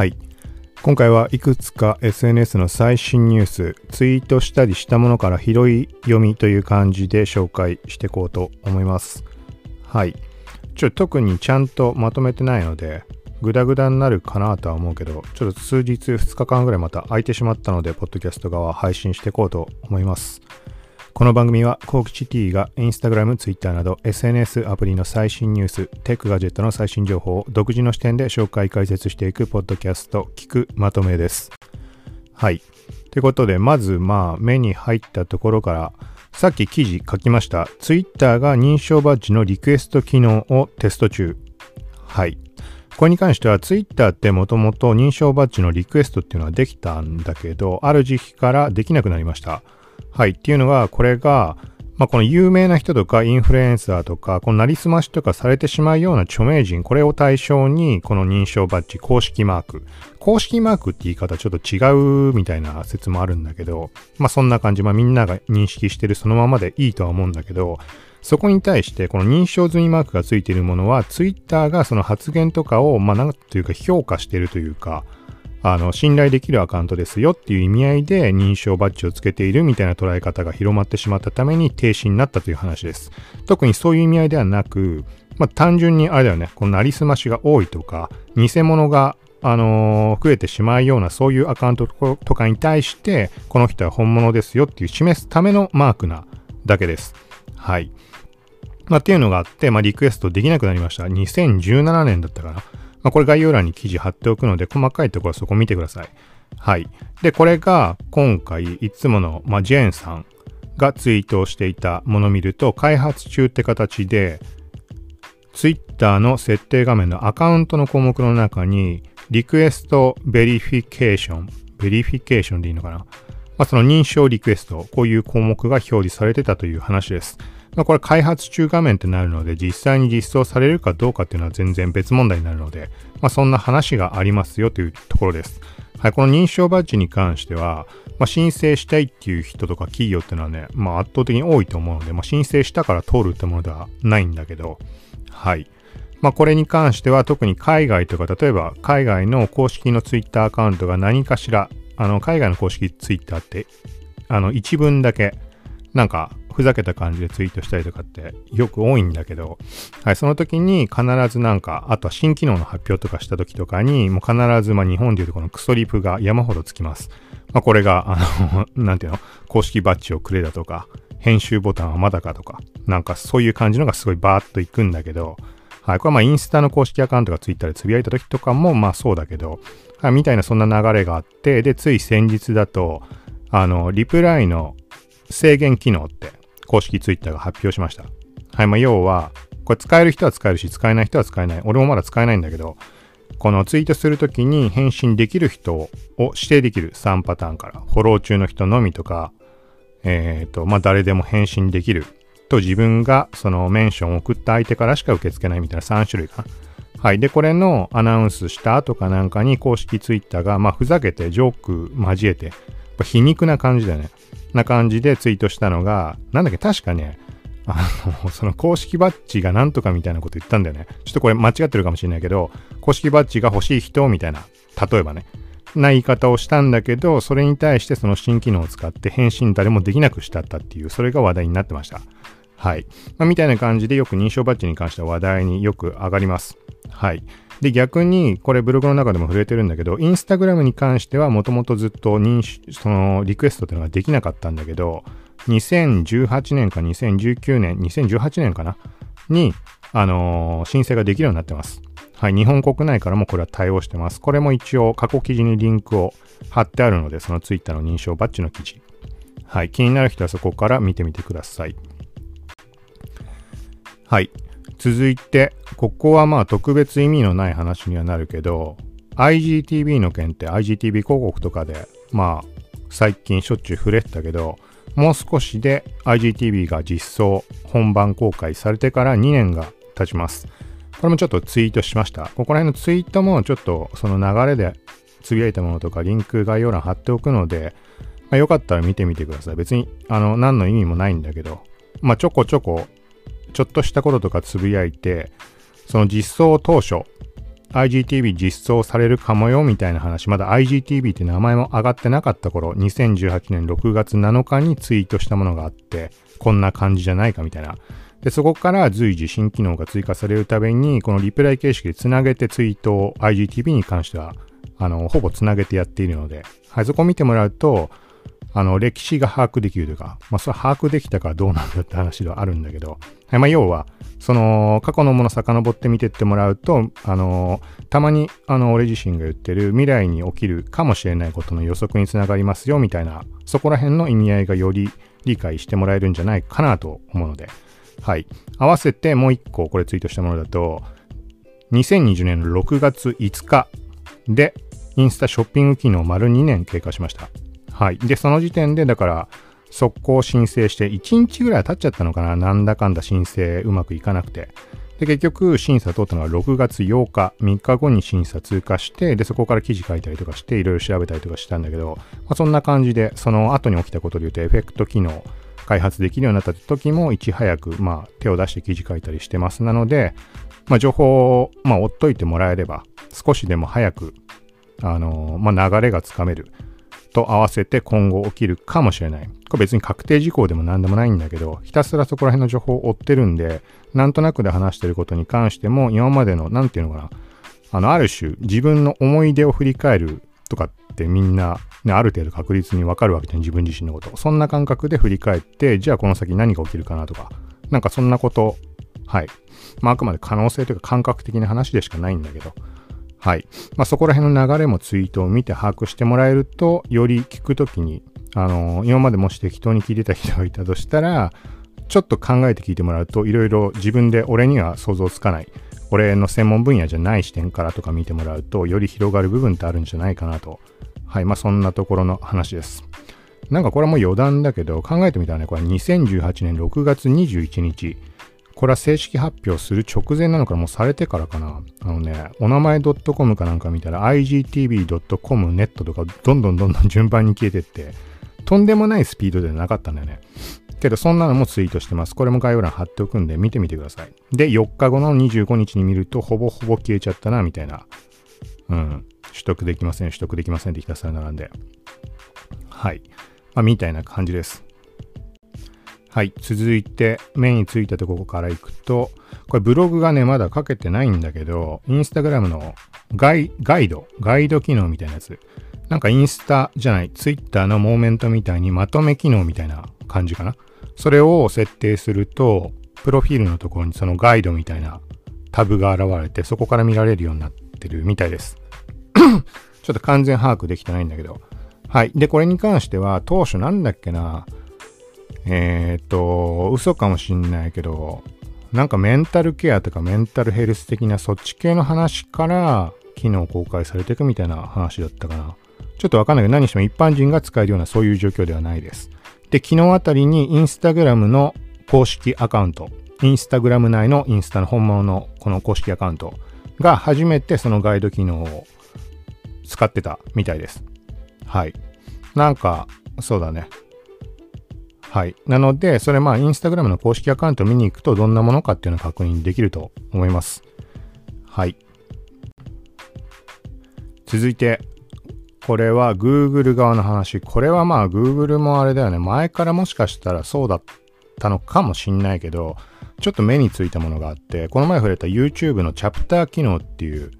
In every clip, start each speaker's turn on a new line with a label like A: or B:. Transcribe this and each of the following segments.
A: はい。今回はいくつか SNS の最新ニュース、ツイートしたりしたものから拾い読みという感じで紹介していこうと思います。はい。ちょっと特にちゃんとまとめてないので、グダグダになるかなとは思うけど、ちょっと数日、2日間ぐらいまた空いてしまったので、ポッドキャスト側配信していこうと思います。この番組は、コークチ T が Instagram、Twitter など SNS アプリの最新ニュース、テックガジェットの最新情報を独自の視点で紹介解説していくポッドキャスト、聞くまとめです。はい。ということで、まず、まあ、目に入ったところから、さっき記事書きました。Twitter が認証バッジのリクエスト機能をテスト中。はい。これに関しては Twitter ってもともと認証バッジのリクエストっていうのはできたんだけど、ある時期からできなくなりました。はい。っていうのが、これが、まあ、この有名な人とかインフルエンサーとか、このなりすましとかされてしまうような著名人、これを対象に、この認証バッジ、公式マーク。公式マークって言い方ちょっと違うみたいな説もあるんだけど、まあ、そんな感じ、まあ、みんなが認識してるそのままでいいとは思うんだけど、そこに対して、この認証済みマークがついているものは、ツイッターがその発言とかを、まあ、なんというか評価してるというか、あの、信頼できるアカウントですよっていう意味合いで認証バッジをつけているみたいな捉え方が広まってしまったために停止になったという話です。特にそういう意味合いではなく、まあ、単純にあれだよね、このなりすましが多いとか、偽物があのー増えてしまうようなそういうアカウントとかに対して、この人は本物ですよっていう示すためのマークなだけです。はい。まあ、っていうのがあって、まあ、リクエストできなくなりました。2017年だったかな。まあ、これ概要欄に記事貼っておくので、細かいところはそこ見てください。はい。で、これが今回、いつもの、まあ、ジェーンさんがツイートをしていたものを見ると、開発中って形で、Twitter の設定画面のアカウントの項目の中に、 Request Verification、Verification でいいのかな。まあ、その認証リクエスト、こういう項目が表示されてたという話です。まあ、これ開発中画面ってなるので、実際に実装されるかどうかっていうのは全然別問題になるので、まあ、そんな話がありますよというところです。はい、この認証バッジに関しては、まあ、申請したいっていう人とか企業っていうのはね、まあ、圧倒的に多いと思うので、まあ、申請したから通るってものではないんだけど、はい。まあ、これに関しては特に海外とか、例えば海外の公式のツイッターアカウントが何かしら、あの、海外の公式ツイッターって、あの、一文だけ、なんか、ふざけた感じでツイートしたりとかってよく多いんだけど、はい、その時に必ずなんか、あとは新機能の発表とかした時とかに、もう必ず、まあ日本でいうとこのクソリプが山ほどつきます。まあこれが、あの、なんていうの、公式バッジをくれだとか、編集ボタンはまだかとか、なんかそういう感じのがすごいバーッといくんだけど、はい、これはまあインスタの公式アカウントがツイッターでつぶやいた時とかもまあそうだけど、はい、みたいなそんな流れがあって、で、つい先日だと、あの、リプライの制限機能って公式ツイッターが発表しました。はい、まあ要は、これ使える人は使えるし、使えない人は使えない。俺もまだ使えないんだけど、このツイートするときに返信できる人を指定できる3パターンから、フォロー中の人のみとか、えっ、と、まあ誰でも返信できると自分がそのメンションを送った相手からしか受け付けないみたいな3種類かな。はい。で、これのアナウンスした後かなんかに公式ツイッターが、まあ、ふざけてジョーク交えて、皮肉な感じだよね。な感じでツイートしたのが、なんだっけ、確かね、あの、その公式バッジがなんとかみたいなこと言ったんだよね。ちょっとこれ間違ってるかもしれないけど、公式バッジが欲しい人みたいな、例えばね、な言い方をしたんだけど、それに対してその新機能を使って返信誰もできなくしたったっていう、それが話題になってました。はい。まあ、みたいな感じでよく認証バッジに関しては話題によく上がります。はい。で、逆に、これブログの中でも触れてるんだけど、インスタグラムに関してはもともとずっと認、そのリクエストっていうのができなかったんだけど、2018年か2019年、2018年かな？に、あのー申請ができるようになってます。はい。日本国内からもこれは対応してます。これも一応過去記事にリンクを貼ってあるので、そのツイッターの認証バッジの記事。はい。気になる人はそこから見てみてください。はい。続いて、ここはまあ特別意味のない話にはなるけど、IGTV の件って IGTV 広告とかで、まあ、最近しょっちゅう触れてたけど、もう少しで IGTV が実装、本番公開されてから2年が経ちます。これもちょっとツイートしました。ここら辺のツイートもちょっとその流れでつぶやいたものとかリンク概要欄貼っておくので、まあ、よかったら見てみてください。別に、あの、何の意味もないんだけど、まあ、ちょこちょこ、ちょっとしたこととかつぶやいて、その実装当初 IGTV 実装されるかもよみたいな話、まだ IGTV って名前も上がってなかった頃、2018年6月7日にツイートしたものがあって、こんな感じじゃないかみたいな。で、そこから随時新機能が追加されるたびに、このリプライ形式でつなげてツイートを IGTV に関しては、あの、ほぼつなげてやっているので、はい、そこを見てもらうと、あの、歴史が把握できるというか、まあ、それ把握できたかどうなんだって話ではあるんだけど、はい、まあ、要は、その、過去のもの遡って見てってもらうと、あの、たまに、あの、俺自身が言ってる未来に起きるかもしれないことの予測につながりますよ、みたいな、そこら辺の意味合いがより理解してもらえるんじゃないかなと思うので、はい。合わせてもう一個これツイートしたものだと、2020年の6月5日で、インスタショッピング機能丸2年経過しました。はい。で、その時点で、だから、速攻申請して1日ぐらい経っちゃったのかな？なんだかんだ申請うまくいかなくて。で、結局審査通ったのは6月8日、3日後に審査通過して、で、そこから記事書いたりとかして、いろいろ調べたりとかしたんだけど、まあ、そんな感じで、その後に起きたことで言うと、エフェクト機能、開発できるようになった時も、いち早く、まあ、手を出して記事書いたりしてます。なので、まあ、情報を、まあ、追っといてもらえれば、少しでも早く、あのー、まあ、流れがつかめる。と合わせて今後起きるかもしれない。これ別に確定事項でも何でもないんだけど、ひたすらそこら辺の情報を追ってるんで、なんとなくで話してることに関しても、今までの、なんていうのかな、あの、ある種、自分の思い出を振り返るとかってみんな、ね、ある程度確実にわかるわけじゃん、自分自身のこと。そんな感覚で振り返って、じゃあこの先何が起きるかなとか、なんかそんなこと、はい。まあ、あくまで可能性というか感覚的な話でしかないんだけど、はい。まあ、そこら辺の流れもツイートを見て把握してもらえると、より聞くときに、あのー、今までもし適当に聞いてた人がいたとしたら、ちょっと考えて聞いてもらうと、いろいろ自分で俺には想像つかない、俺の専門分野じゃない視点からとか見てもらうと、より広がる部分ってあるんじゃないかなと。はい。まあ、そんなところの話です。なんかこれも余談だけど、考えてみたらね、これ2018年6月21日、これは正式発表する直前なのかもうされてからかな？あのね、お名前 .com かなんか見たら igtv.com ネットとかどんどんどんどん順番に消えてって、とんでもないスピードでなかったんだよね。けどそんなのもツイートしてます。これも概要欄貼っておくんで見てみてください。で、4日後の25日に見るとほぼほぼ消えちゃったな、みたいな。うん。取得できません、取得できませんってひたすら並んで。はい。まあ、みたいな感じです。はい。続いて、目についたところから行くと、これブログがね、まだ書けてないんだけど、インスタグラムのガイガイド、ガイド機能みたいなやつ。なんかインスタじゃない、ツイッターのモーメントみたいにまとめ機能みたいな感じかな。それを設定すると、プロフィールのところにそのガイドみたいなタブが現れて、そこから見られるようになってるみたいです。ちょっと完全把握できてないんだけど。はい。で、これに関しては、当初なんだっけな、えー、っと、嘘かもしんないけど、なんかメンタルケアとかメンタルヘルス的なそっち系の話から機能公開されていくみたいな話だったかな。ちょっとわかんないけど何しても一般人が使えるようなそういう状況ではないです。で、昨日あたりにインスタグラムの公式アカウント、インスタグラム内のインスタの本物のこの公式アカウントが初めてそのガイド機能を使ってたみたいです。はい。なんか、そうだね。はい。なので、それまあ、インスタグラムの公式アカウントを見に行くとどんなものかっていうのを確認できると思います。はい。続いて、これは Google 側の話。これはまあ Google もあれだよね。前からもしかしたらそうだったのかもしんないけど、ちょっと目についたものがあって、この前触れた YouTube のチャプター機能っていう、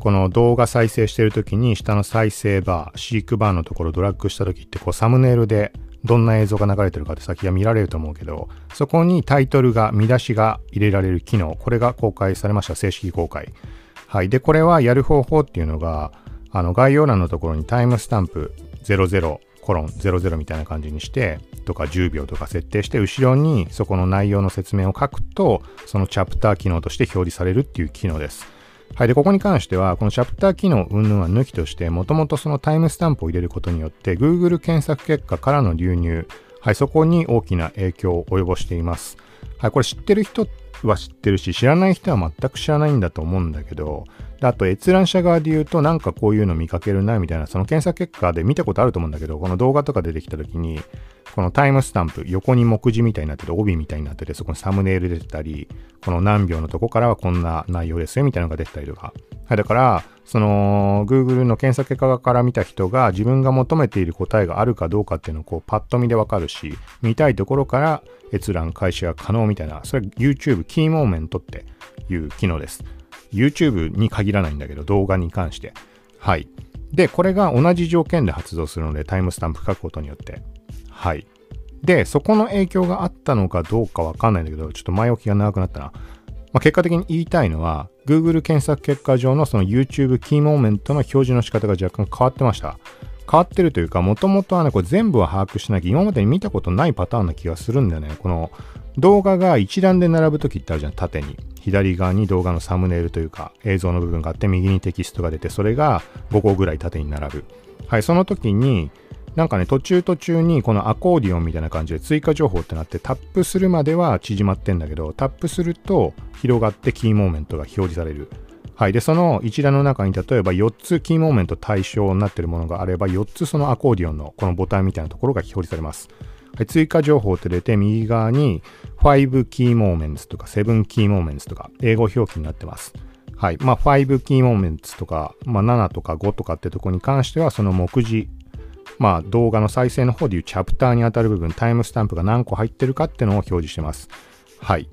A: この動画再生してる時に下の再生バー、シークバーのところをドラッグした時ってこうサムネイルでどんな映像が流れてるかって先は見られると思うけど、そこにタイトルが、見出しが入れられる機能、これが公開されました。正式公開。はい。で、これはやる方法っていうのが、あの、概要欄のところにタイムスタンプ00コロン00みたいな感じにして、とか10秒とか設定して、後ろにそこの内容の説明を書くと、そのチャプター機能として表示されるっていう機能です。はい。で、ここに関しては、このチャプター機能云々は抜きとして、もともとそのタイムスタンプを入れることによって、Google 検索結果からの流入、はい、そこに大きな影響を及ぼしています。はい、これ知ってる人は知ってるし、知らない人は全く知らないんだと思うんだけど、あと閲覧者側で言うとなんかこういうの見かけるなみたいな、その検索結果で見たことあると思うんだけど、この動画とか出てきた時に、このタイムスタンプ、横に目次みたいになってて、帯みたいになってて、そこにサムネイル出てたり、この何秒のとこからはこんな内容ですよみたいなのが出てたりとか、はい、だから、その Google の検索結果から見た人が自分が求めている答えがあるかどうかっていうのをこうパッと見でわかるし、見たいところから閲覧開始が可能みたいな、それ YouTube キーモーメントっていう機能です。YouTube に限らないんだけど、動画に関して。はい。で、これが同じ条件で発動するので、タイムスタンプ書くことによって。はい。で、そこの影響があったのかどうかわかんないんだけど、ちょっと前置きが長くなったな。まあ、結果的に言いたいのは、Google 検索結果上のその YouTube キーモーメントの表示の仕方が若干変わってました。変わってるというか、もともとはね、これ全部は把握しなきゃ今までに見たことないパターンな気がするんだよね。この動画が一覧で並ぶときってあるじゃん、縦に。左側に動画のサムネイルというか映像の部分があって右にテキストが出てそれが5個ぐらい縦に並ぶ。はい、その時になんかね、途中途中にこのアコーディオンみたいな感じで追加情報ってなってタップするまでは縮まってんだけど、タップすると広がって key moment が表示される。はい。で、その一覧の中に例えば4つ key moment 対象になってるものがあれば、4つそのアコーディオンのこのボタンみたいなところが表示されます。追加情報って出て、右側に5 key moments とか7 key moments とか英語表記になってます。はい。まあ、5キーモーメンツとか、まあ、7とか5とかってとこに関しては、その目次まあ動画の再生の方でいうチャプターに当たる部分、タイムスタンプが何個入ってるかってのを表示してます。はい。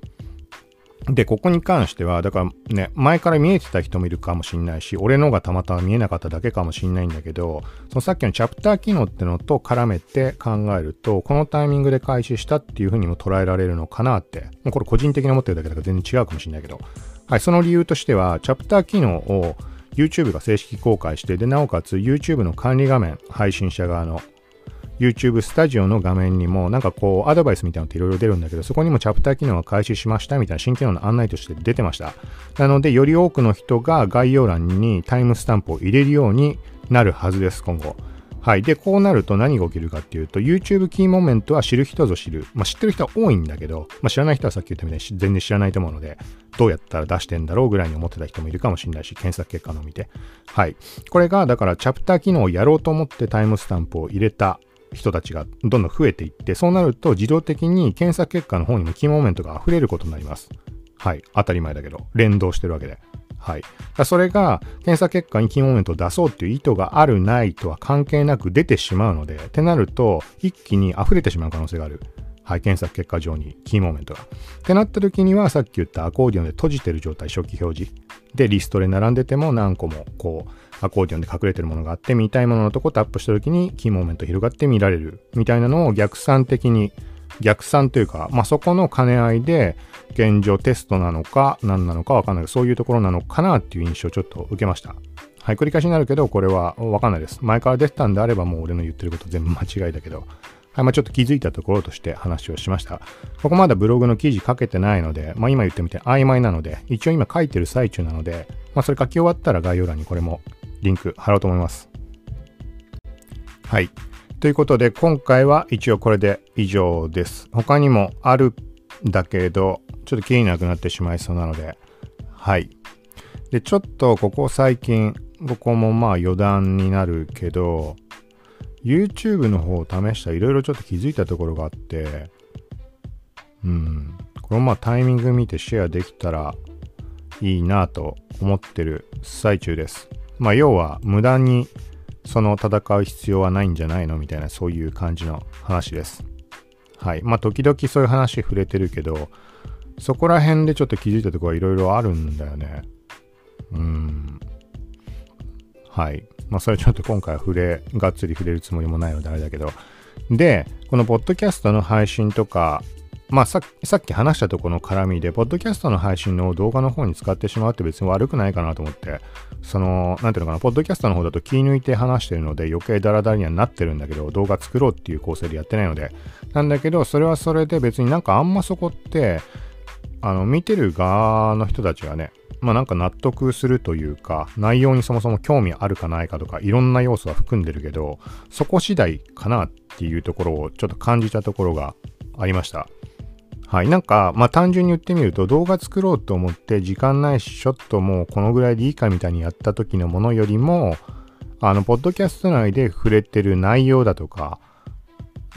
A: で、ここに関しては、だからね、前から見えてた人もいるかもしんないし、俺のがたまたま見えなかっただけかもしんないんだけど、そのさっきのチャプター機能ってのと絡めて考えると、このタイミングで開始したっていう風にも捉えられるのかなって、もうこれ個人的に思ってるだけだから全然違うかもしんないけど、はい、その理由としては、チャプター機能を YouTube が正式公開して、で、なおかつ YouTube の管理画面、配信者側の YouTube スタジオの画面にも、なんかこう、アドバイスみたいなのっていろいろ出るんだけど、そこにもチャプター機能が開始しましたみたいな新機能の案内として出てました。なので、より多くの人が概要欄にタイムスタンプを入れるようになるはずです、今後。はい。で、こうなると何が起きるかっていうと、YouTube キーモメントは知る人ぞ知る。まあ、知ってる人は多いんだけど、まあ、知らない人はさっき言ったみたいに全然知らないと思うので、どうやったら出してんだろうぐらいに思ってた人もいるかもしれないし、検索結果の見て。はい。これが、だから、チャプター機能をやろうと思ってタイムスタンプを入れた人たちがどんどん増えていって、そうなると自動的に検索結果の方にもキーモメントが溢れることになります。はい。当たり前だけど、連動してるわけで。はい。それが検査結果にキーモメントを出そうっていう意図があるないとは関係なく出てしまうので、ってなると一気に溢れてしまう可能性がある。はい、検索結果上にキーモメントが。ってなった時にはさっき言ったアコーディオンで閉じてる状態、初期表示。で、リストで並んでても何個もこう、アコーディオンで隠れてるものがあって、見たいもののとこタップした時にキーモーメント広がって見られる。みたいなのを逆算的に逆算というか、まあ、そこの兼ね合いで、現状テストなのか何なのかわかんない、そういうところなのかなっていう印象をちょっと受けました。はい、繰り返しになるけど、これはわかんないです。前から出てたんであればもう俺の言ってること全部間違いだけど、はい、まあ、ちょっと気づいたところとして話をしました。ここまだブログの記事書けてないので、まあ、今言ってみて曖昧なので、一応今書いてる最中なので、まあ、それ書き終わったら概要欄にこれもリンク貼ろうと思います。はい。ということで、今回は一応これで以上です。他にもあるんだけど、ちょっと気になくなってしまいそうなので、はい。で、ちょっとここ最近、ここもまあ余談になるけど、YouTube の方を試したいろいろちょっと気づいたところがあって、うん、これもまあタイミング見てシェアできたらいいなと思ってる最中です。まあ要は無駄にその戦う必要はないんじゃないのみたいなそういう感じの話です。はい。まあ時々そういう話触れてるけど、そこら辺でちょっと気づいたところはいろいろあるんだよね。うん。はい。まあそれちょっと今回は触れ、がっつり触れるつもりもないのであれだけど。で、このポッドキャストの配信とか、まあさっき話したところの絡みで、ポッドキャストの配信の動画の方に使ってしまうって別に悪くないかなと思って、その、なんていうのかな、ポッドキャストの方だと気抜いて話してるので余計ダラダラにはなってるんだけど、動画作ろうっていう構成でやってないので、なんだけど、それはそれで別になんかあんまそこって、あの、見てる側の人たちがね、まあなんか納得するというか、内容にそもそも興味あるかないかとか、いろんな要素は含んでるけど、そこ次第かなっていうところをちょっと感じたところがありました。はい。なんか、まあ単純に言ってみると、動画作ろうと思って時間ないし、ちょっともうこのぐらいでいいかみたいにやった時のものよりも、あの、ポッドキャスト内で触れてる内容だとか、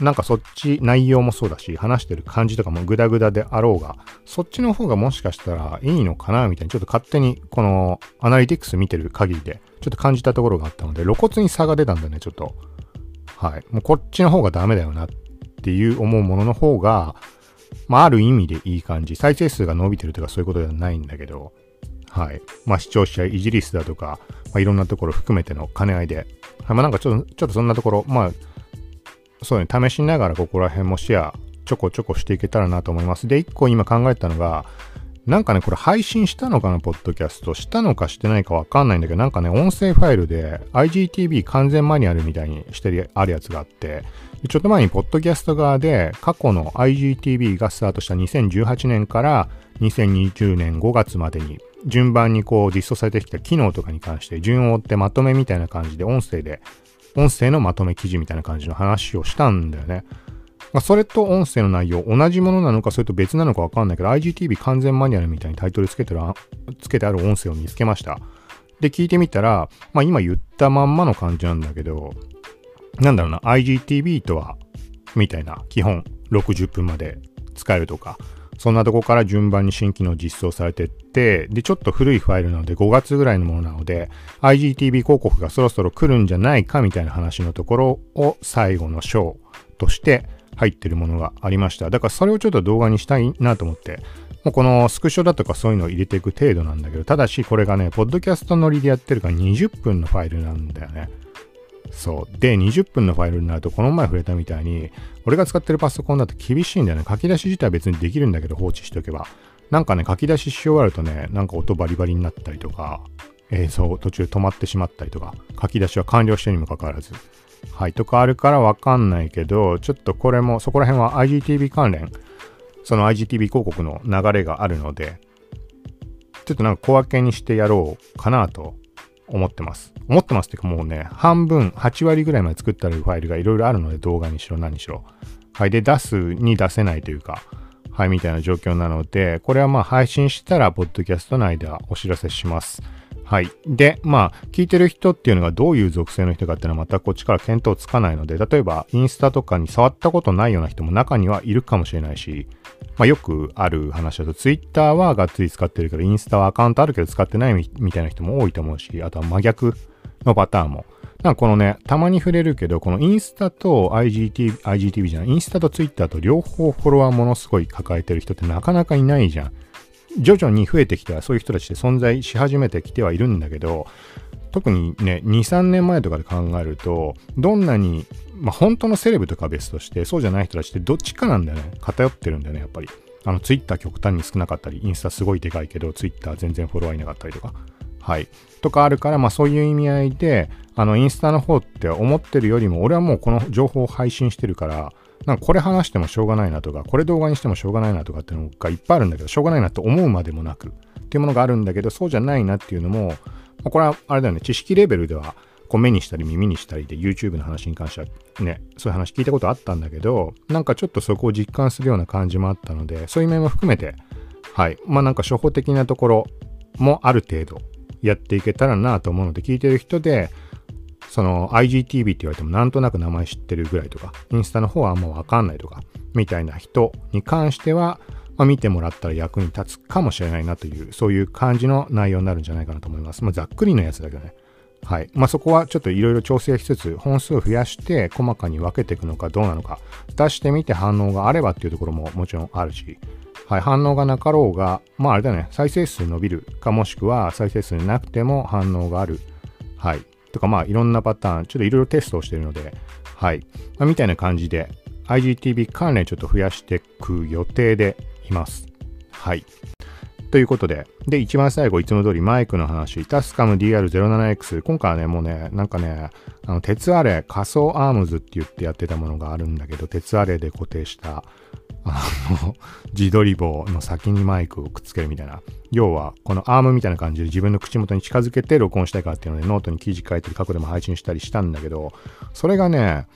A: なんかそっち内容もそうだし、話してる感じとかもグダグダであろうが、そっちの方がもしかしたらいいのかなみたいに、ちょっと勝手にこのアナリティクス見てる限りで、ちょっと感じたところがあったので、露骨に差が出たんだね、ちょっと。はい。もうこっちの方がダメだよなっていう思うものの方が、まあある意味でいい感じ。再生数が伸びてるとかそういうことではないんだけど、はい。まあ視聴者イギリスだとか、まあいろんなところ含めての兼ね合いで、はい。まあなんかちょっと、ちょっとそんなところ、まあ、そうね、試しながらここら辺もシェアちょこちょこしていけたらなと思います。で、一個今考えたのが、なんかね、これ配信したのかな、ポッドキャスト。したのかしてないかわかんないんだけど、なんかね、音声ファイルで IGTV 完全マニュアルみたいにしてあるやつがあって、ちょっと前にポッドキャスト側で過去の IGTV がスタートした2018年から2020年5月までに順番にこう実装されてきた機能とかに関して順を追ってまとめみたいな感じで音声で音声のまとめ記事みたいな感じの話をしたんだよね。まあ、それと音声の内容、同じものなのか、それと別なのかわかんないけど、IGTV 完全マニュアルみたいにタイトルつけてる、つけてある音声を見つけました。で、聞いてみたら、まあ今言ったまんまの感じなんだけど、なんだろうな、IGTV とは、みたいな、基本60分まで使えるとか、そんなとこから順番に新機能実装されてって、で、ちょっと古いファイルなので5月ぐらいのものなので、IGTV 広告がそろそろ来るんじゃないかみたいな話のところを最後の章として入ってるものがありました。だからそれをちょっと動画にしたいなと思って、もうこのスクショだとかそういうのを入れていく程度なんだけど、ただしこれがね、ポッドキャスト乗りでやってるから20分のファイルなんだよね。そう。で、20分のファイルになると、この前触れたみたいに、俺が使ってるパソコンだと厳しいんだよね。書き出し自体は別にできるんだけど、放置しておけば。なんかね、書き出しし終わるとね、なんか音バリバリになったりとか、映像途中止まってしまったりとか、書き出しは完了してにもかかわらず。はい、とかあるからわかんないけど、ちょっとこれも、そこら辺は IGTV 関連、その IGTV 広告の流れがあるので、ちょっとなんか小分けにしてやろうかなと思ってます。思ってますっていうかもうね、半分、8割ぐらいまで作ってあるファイルがいろいろあるので、動画にしろ何にしろ。はい。で、出すに出せないというか、はい、みたいな状況なので、これはまあ配信したら、ポッドキャスト内ではお知らせします。はい。で、まあ、聞いてる人っていうのがどういう属性の人かっていうのはまたこっちから見当つかないので、例えばインスタとかに触ったことないような人も中にはいるかもしれないし、まあよくある話だと、ツイッターはがっつり使ってるけど、インスタはアカウントあるけど使ってないみたいな人も多いと思うし、あとは真逆のパターンも。なんかこのね、たまに触れるけど、このインスタと IGTV、IGTV じゃない、インスタとツイッターと両方フォロワーものすごい抱えてる人ってなかなかいないじゃん。徐々に増えてきてはそういう人たちって存在し始めてきてはいるんだけど、特にね、2、3年前とかで考えると、どんなに、まあ本当のセレブとか別として、そうじゃない人たちってどっちかなんだよね。偏ってるんだよね、やっぱり。あの、ツイッター極端に少なかったり、インスタすごいでかいけど、ツイッター全然フォロワーいなかったりとか。はい。とかあるから、まあそういう意味合いで、あの、インスタの方って思ってるよりも、俺はもうこの情報を配信してるから、なんかこれ話してもしょうがないなとか、これ動画にしてもしょうがないなとかっていうのがいっぱいあるんだけど、しょうがないなと思うまでもなく、っていうものがあるんだけど、そうじゃないなっていうのも、これはあれだよね、知識レベルでは、こう目にしたり耳にしたりで YouTube の話に関してはね、そういう話聞いたことあったんだけど、なんかちょっとそこを実感するような感じもあったので、そういう面も含めて、はい。まあなんか初歩的なところもある程度やっていけたらなと思うので、聞いてる人で、その IGTV って言われてもなんとなく名前知ってるぐらいとか、インスタの方はあんまわかんないとか、みたいな人に関しては、まあ、見てもらったら役に立つかもしれないなという、そういう感じの内容になるんじゃないかなと思います。まあ、ざっくりのやつだけどね。はい。まあ、そこはちょっといろいろ調整しつつ、本数を増やして細かに分けていくのかどうなのか、出してみて反応があればっていうところももちろんあるし、はい、反応がなかろうが、まああれだね、再生数伸びるかもしくは再生数なくても反応がある。はい。とかまあいろんなパターン、ちょっといろいろテストをしているので、はい。まあ、みたいな感じで IGTV 関連ちょっと増やしていく予定でいます。はい。ということで、で、一番最後、いつも通りマイクの話、タスカム DR07X。今回はね、もうね、なんかね、あの、鉄アレ、仮想アームズって言ってやってたものがあるんだけど、鉄アレで固定した、あの、自撮り棒の先にマイクをくっつけるみたいな。要は、このアームみたいな感じで自分の口元に近づけて録音したいからっていうので、ノートに記事書いて過去でも配信したりしたんだけど、それがね、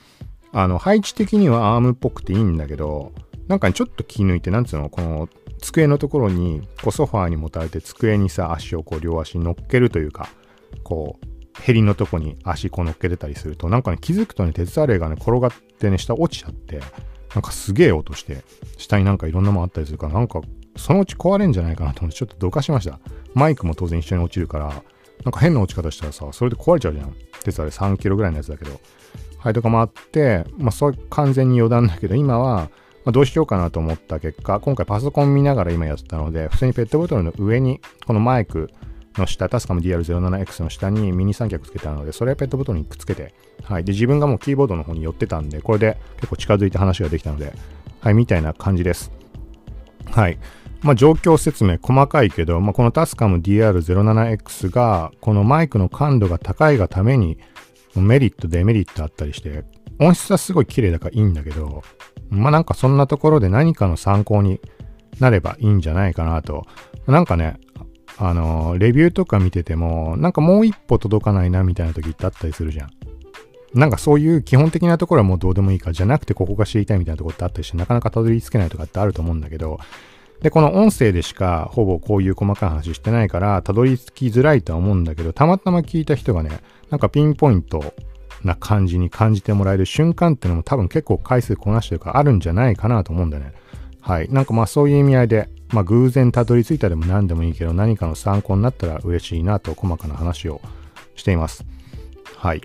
A: あの、配置的にはアームっぽくていいんだけど、なんか、ちょっと気抜いて、なんつうの、この、机のところに、こうソファーにもたれて机にさ、足をこう両足に乗っけるというか、こう、ヘリのとこに足こう乗っけてたりすると、なんかね、気づくとね、鉄アレがね、転がってね、下落ちちゃって、なんかすげえ音して、下になんかいろんなもんあったりするから、なんか、そのうち壊れんじゃないかなと思って、ちょっとどかしました。マイクも当然一緒に落ちるから、なんか変な落ち方したらさ、それで壊れちゃうじゃん。鉄アレイ3キロぐらいのやつだけど。はい、とかもあって、まあ、それ完全に余談だけど、今は、まあ、どうしようかなと思った結果、今回パソコン見ながら今やってたので、普通にペットボトルの上に、このマイクの下、タスカム DR07X の下にミニ三脚つけてあるので、それをペットボトルにくっつけて、はい。で、自分がもうキーボードの方に寄ってたんで、これで結構近づいて話ができたので、はい、みたいな感じです。はい。まあ、状況説明細かいけど、まあ、このタスカム DR07X が、このマイクの感度が高いがために、メリット、デメリットあったりして、音質はすごい綺麗だからいいんだけど、まあなんかそんなところで何かの参考になればいいんじゃないかなと。なんかね、あの、レビューとか見てても、なんかもう一歩届かないなみたいな時ってあったりするじゃん。なんかそういう基本的なところはもうどうでもいいかじゃなくてここが知りたいみたいなところってあったりしてなかなかたどり着けないとかってあると思うんだけど、で、この音声でしかほぼこういう細かい話してないから、たどり着きづらいとは思うんだけど、たまたま聞いた人がね、なんかピンポイントな感じに感じてもらえる瞬間っていうのも多分結構回数こなしてるからあるんじゃないかなと思うんだよね。はい。なんかまあそういう意味合いで、まあ偶然たどり着いたでも何でもいいけど何かの参考になったら嬉しいなと細かな話をしています。はい。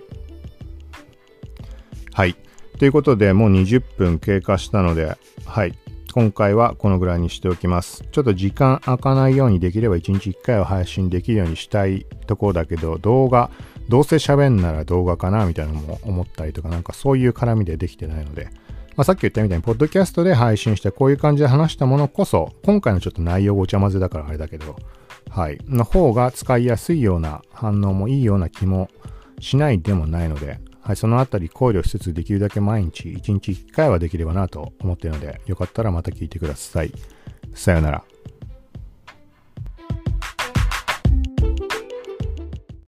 A: はい。ということでもう20分経過したので、はい。今回はこのぐらいにしておきます。ちょっと時間空かないようにできれば1日1回は配信できるようにしたいところだけど、動画、どうせ喋んなら動画かなみたいなのも思ったりとか、なんかそういう絡みでできてないので、まあ、さっき言ったみたいに、ポッドキャストで配信してこういう感じで話したものこそ、今回のちょっと内容ごちゃ混ぜだからあれだけど、はい、の方が使いやすいような反応もいいような気もしないでもないので、はい、そのあたり考慮しつつできるだけ毎日1日1回はできればなと思っているので、よかったらまた聞いてください。さよなら。